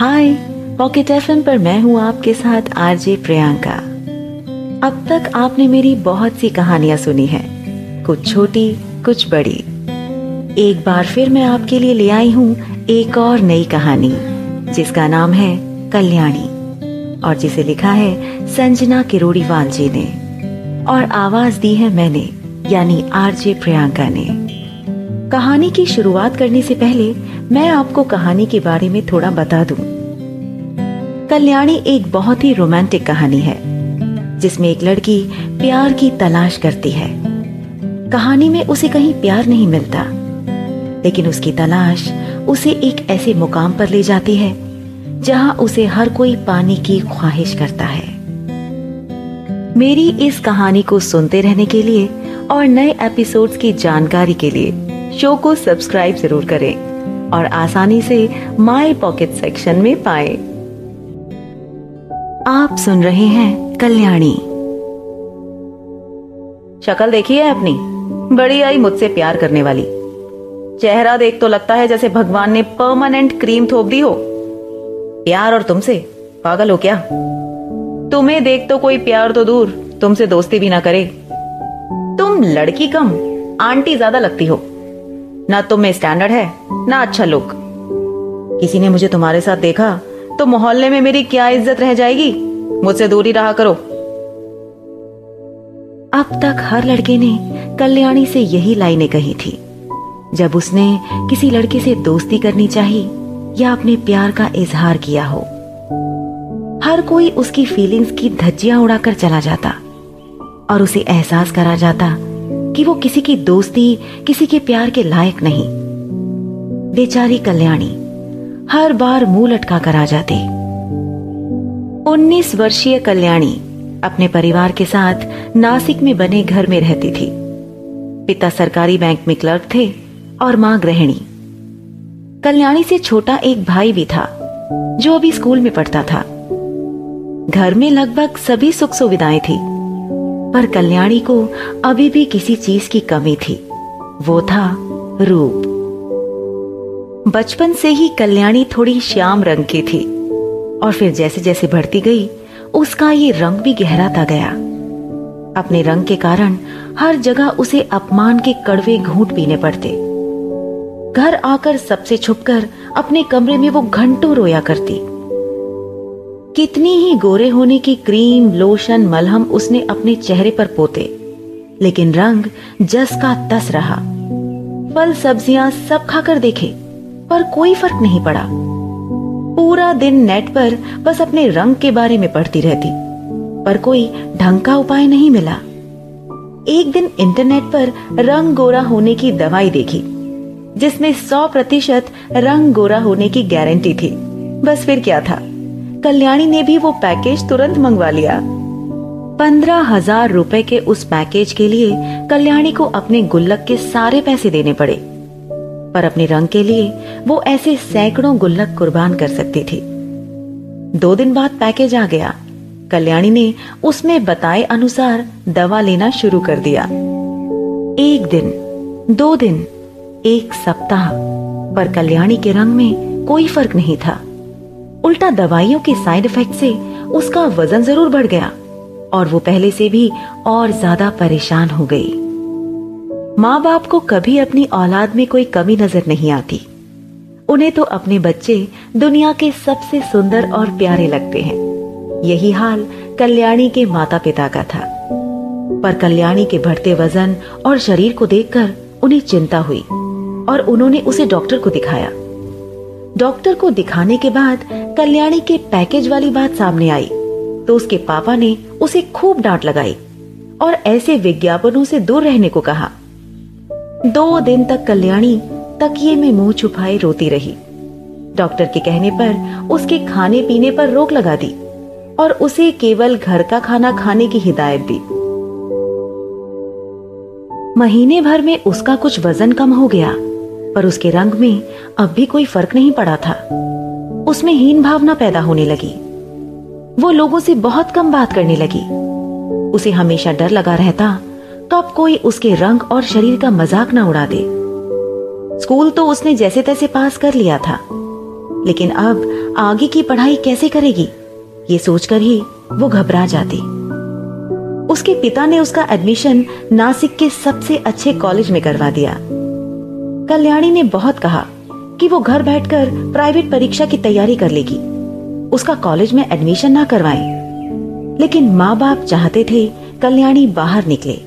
हाय, pocket FM पर मैं हूँ आपके साथ आरजे प्रियंका। अब तक आपने मेरी बहुत सी कहानियाँ सुनी हैं, कुछ छोटी, कुछ बड़ी। एक बार फिर मैं आपके लिए ले आई हूँ एक और नई कहानी, जिसका नाम है कल्याणी, और जिसे लिखा है संजना किरोड़ीवाल जी ने, और आवाज़ दी है मैंने, यानी आरजे प्रियंका ने। कहानी की शुरुआत करने से पहले मैं आपको कहानी के बारे में थोड़ा बता दूँ। कल्याणी एक बहुत ही रोमांटिक कहानी है, जिसमें एक लड़की प्यार की तलाश करती है। कहानी में उसे कहीं प्यार नहीं मिलता, लेकिन उसकी तलाश उसे एक ऐसे मुकाम पर ले जाती है, जहाँ उसे हर कोई पाने की ख्वाहिश करता है। मेरी इस कहानी को सुनते रहने के लिए और नए एपिसोड्स की जानकारी के लिए शो को सब्सक्राइब ज़रूर करें। और आसानी से माई पॉकेट सेक्शन में पाए। आप सुन रहे हैं कल्याणी। शक्ल देखी है अपनी बड़ी आई मुझसे प्यार करने वाली। चेहरा देख तो लगता है जैसे भगवान ने परमानेंट क्रीम थोप दी हो। प्यार और तुमसे? पागल हो क्या? तुम्हें देख तो कोई प्यार तो दूर, तुमसे दोस्ती भी ना करे। तुम लड़की कम, आंटी ज़्यादा लगती हो। ना तुम में स्टैंडर्ड है, ना अच्छा लुक किसी ने मुझे तुम्हारे साथ देखा तो मोहल्ले में मेरी क्या इज़्ज़त रह जाएगी? मुझसे दूरी रहा करो। अब तक हर लड़के ने कल्याणी से यही लाइनें कही थी। जब उसने किसी लड़के से दोस्ती करनी चाहिए या अपने प्यार का इजहार किया हो। हर कोई उसकी फीलिंग्स की धज्जियाँ उड़ाकर चला जाता, और उसे एहसास करा जाता कि वो किसी की दोस्ती, किसी के प्यार के लायक नहीं। बेचारी कल्याणी, हर बार मुँह लटका कर आ जाती। उन्नीस वर्षीय कल्याणी अपने परिवार के साथ नासिक में बने घर में रहती थी। पिता सरकारी बैंक में क्लर्क थे और माँ गृहिणी। कल्याणी से छोटा एक भाई भी था, जो अभी स्कूल में पढ़ता था। घर में लगभग सभी सुख सुविधाएँ थी। पर कल्याणी को अभी भी किसी चीज़ की कमी थी। वो था रूप। बचपन से ही कल्याणी थोड़ी श्याम रंग की थी और फिर जैसे जैसे बढ़ती गई, उसका ये रंग भी गहराता गया। अपने रंग के कारण हर जगह उसे अपमान के कड़वे घूट पीने पड़ते। घर आकर सबसे छुपकर अपने कमरे में वो घंटों रोया करती। कितनी ही गोरे होने की क्रीम, लोशन, मलहम उसने अपने चेहरे पर पोते। लेकिन रंग जस का तस रहा। फल, सब्ज़ियाँ सब खाकर देखे, पर कोई फ़र्क नहीं पड़ा। पूरा दिन नेट पर बस अपने रंग के बारे में पढ़ती रहती, पर कोई ढंग का उपाय नहीं मिला। एक दिन इंटरनेट पर रंग गोरा होने की दवाई देखी, जिसमें सौ प्रतिशत रंग गोरा होने की गारंटी थी। बस फिर क्या था? कल्याणी ने भी वो पैकेज तुरंत मंगवा लिया। पंद्रह हज़ार रूपए के उस पैकेज के लिए कल्याणी को अपने गुल्लक के सारे पैसे देने पड़े। पर अपने रंग के लिए वो ऐसे सैकड़ों गुल्लक कुर्बान कर सकती थी। दो दिन बाद पैकेज आ गया। कल्याणी ने उसमें बताए अनुसार दवा लेना शुरू कर दिया। एक दिन, दो दिन, एक सप्ताह, पर कल्याणी के रंग में कोई फ़र्क नहीं था। उल्टा दवाइयों के साइड इफ़ेक्ट से उसका वज़न ज़रूर बढ़ गया और वो पहले से भी और ज़्यादा परेशान हो गई। माँ बाप को कभी अपनी औलाद में कोई कमी नज़र नहीं आती। उन्हें तो अपने बच्चे दुनिया के सबसे सुंदर और प्यारे लगते हैं। यही हाल कल्याणी के माता पिता का था। पर कल्याणी के बढ़ते वज़न और शरीर को देखकर उन्हें चिंता हुई और उन्होंने उसे डॉक्टर को दिखाया। डॉक्टर को दिखाने के बाद कल्याणी के पैकेज वाली बात सामने आई। तो उसके पापा ने उसे खूब डांट लगाई और ऐसे विज्ञापनों से दूर रहने को कहा। दो दिन तक कल्याणी तकिए में मुँह छुपाए रोती रही। डॉक्टर के कहने पर उसके खाने पीने पर रोक लगा दी और उसे केवल घर का खाना खाने की हिदायत दी। महीने भर में उसका कुछ वज़न कम हो गया। पर उसके रंग में अब भी कोई फ़र्क नहीं पड़ा था। उसमें हीन भावना पैदा होने लगी। वो लोगों से बहुत कम बात करने लगी। उसे हमेशा डर लगा रहता कब कोई उसके रंग और शरीर का मज़ाक ना उड़ा दे। स्कूल तो उसने जैसे तैसे पास कर लिया था। लेकिन अब आगे की पढ़ाई कैसे करेगी? ये सोचकर ही वो घबरा जाती। उसके पिता ने उसका एडमिशन नासिक के सबसे अच्छे कॉलेज में करवा दिया। कल्याणी ने बहुत कहा कि वो घर बैठकर प्राइवेट परीक्षा की तैयारी कर लेगी। उसका कॉलेज में एडमिशन ना करवाएँ। लेकिन माँ बाप चाहते थे कल्याणी बाहर निकले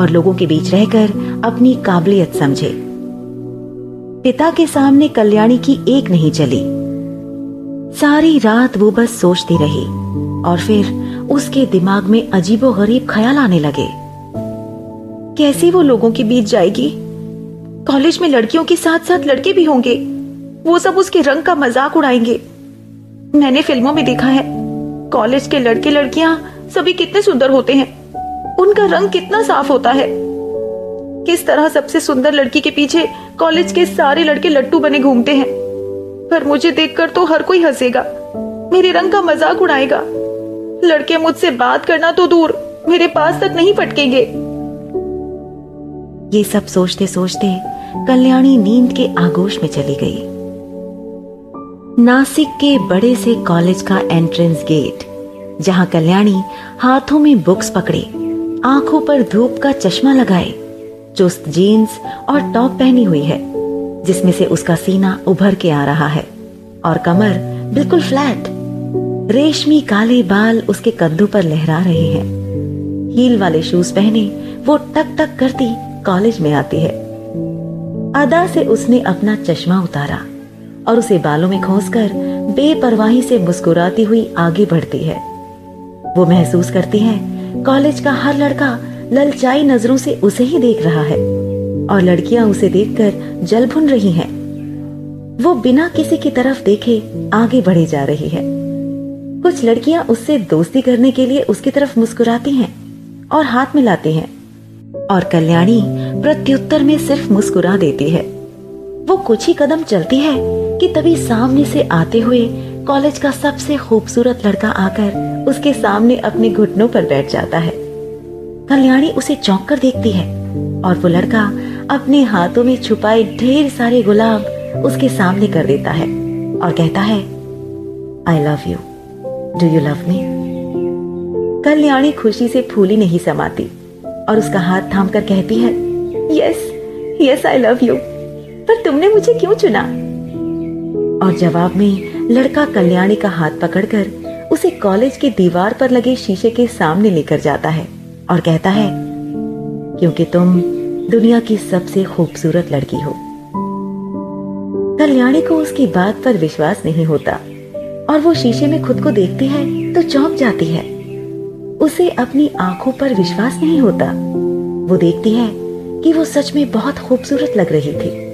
और लोगों के बीच रहकर अपनी काबिलियत समझे। पिता के सामने कल्याणी की एक नहीं चली। सारी रात वो बस सोचती रही और फिर उसके दिमाग में अजीबो गरीब ख्याल आने लगे। कैसी वो लोगों के बीच जाएगी? कॉलेज में लड़कियों के साथ साथ लड़के भी होंगे। वो सब उसके रंग का मज़ाक उड़ाएँगे। मैंने फ़िल्मों में देखा है, कॉलेज के लड़के लड़कियाँ सभी कितने सुंदर होते हैं। उनका रंग कितना साफ़ होता है। किस तरह सबसे सुंदर लड़की के पीछे कॉलेज के सारे लड़के लट्टू बने घूमते हैं। पर मुझे देखकर तो हर कोई हंसेगा, मेरे रंग का मज़ाक उड़ाएगा। लड़के मुझसे बात करना तो दूर, मेरे पास तक नहीं फटकेंगे। ये सब सोचते सोचते कल्याणी नींद के आगोश में चली गई। नासिक के बड़े से कॉलेज का एंट्रेंस गेट, जहाँ कल्याणी हाथों में बुक्स पकड़े, आँखों पर धूप का चश्मा लगाए, चुस्त जीन्स और टॉप पहनी हुई है, जिसमें से उसका सीना उभर के आ रहा है, और कमर बिल्कुल फ्लैट। रेशमी काले बाल उसके कंधों पर लहरा रहे हैं। हील वाले शूज़ पहने वो टक टक करती कॉलेज में आती है। अदा से उसने अपना चश्मा उतारा और उसे बालों में खोसकर बेपरवाही से मुस्कुराती हुई आगे बढ़ती है। वो महसूस करती है, कॉलेज का हर लड़का ललचाई नज़रों से उसे ही देख रहा है और लड़कियाँ उसे देखकर जल भुन रही हैं। वो बिना किसी की तरफ़ देखे आगे बढ़े जा रही है। कुछ लड़कियाँ उससे दोस्ती करने के लिए उसकी तरफ़ मुस्कुराती हैं और हाथ मिलाती हैं। और कल्याणी प्रत्युत्तर में सिर्फ़ मुस्कुरा देती है। वो कुछ ही कदम चलती है कि तभी सामने से आते हुए कॉलेज का सबसे खूबसूरत लड़का आकर उसके सामने अपने घुटनों पर बैठ जाता है। कल्याणी उसे चौंक कर देखती है और वो लड़का अपने हाथों में छुपाए ढेर सारे गुलाब उसके सामने कर देता है और कहता है I love you do you love me Kalyani खुशी से फूली नहीं समाती। और उसका हाथ थाम कर कहती है yes yes I love you पर तुमने मुझे क्यों चुना? और जवाब में लड़का कल्याणी का हाथ पकड़कर उसे कॉलेज की दीवार पर लगे शीशे के सामने लेकर जाता है और कहता है, क्योंकि तुम दुनिया की सबसे खूबसूरत लड़की हो. कल्याणी को उसकी बात पर विश्वास नहीं होता और वो शीशे में खुद को देखती है तो चौंक जाती है। उसे अपनी आँखों पर विश्वास नहीं होता। वो देखती है कि वो सच में बहुत खूबसूरत लग रही थी।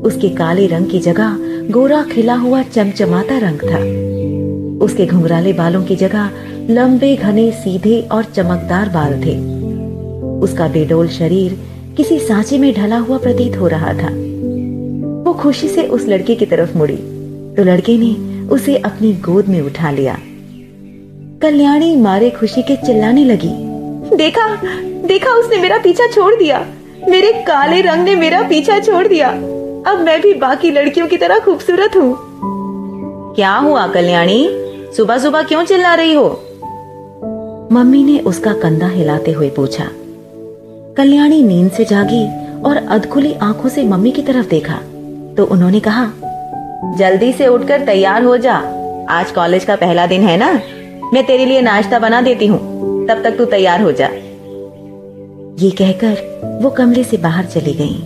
उसके काले रंग की जगह गोरा खिला हुआ चमचमाता रंग था। उसके घुंघराले बालों की जगह लंबे, घने, सीधे और चमकदार बाल थे। उसका बेडोल शरीर किसी सांचे में ढला हुआ प्रतीत हो रहा था। वो खुशी से उस लड़के की तरफ़ मुड़ी। तो लड़के ने उसे अपनी गोद में उठा लिया। कल्याणी मारे खुशी के चिल्लाने लगी। देखा देखा उसने मेरा पीछा छोड़ दिया। मेरे काले रंग ने मेरा पीछा छोड़ दिया। अब मैं भी बाकी लड़कियों की तरह खूबसूरत हूँ। क्या हुआ कल्याणी? सुबह सुबह क्यों चिल्ला रही हो? मम्मी ने उसका कंधा हिलाते हुए पूछा। कल्याणी नींद से जागी और अधखुली आँखों से मम्मी की तरफ़ देखा। तो उन्होंने कहा जल्दी से उठकर तैयार हो जा। आज कॉलेज का पहला दिन है ना? मैं तेरे लिए नाश्ता बना देती हूँ। तब तक तू तैयार हो जा। ये कहकर वो कमरे से बाहर चली गई।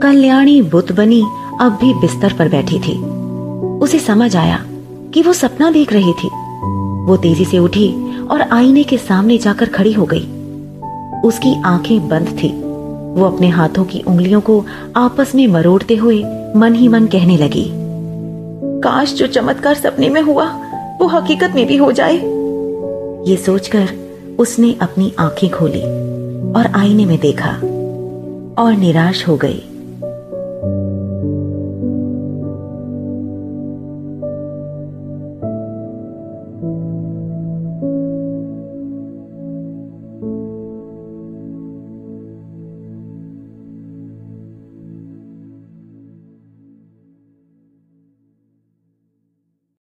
कल्याणी बुत बनी अब भी बिस्तर पर बैठी थी। उसे समझ आया कि वो सपना देख रही थी। वो तेज़ी से उठी और आईने के सामने जाकर खड़ी हो गई। उसकी आँखें बंद थी। वो अपने हाथों की उंगलियों को आपस में मरोड़ते हुए मन ही मन कहने लगी, काश जो चमत्कार सपने में हुआ वो हकीकत में भी हो जाए। ये सोचकर उसने अपनी आँखें खोली और आईने में देखा और निराश हो गई।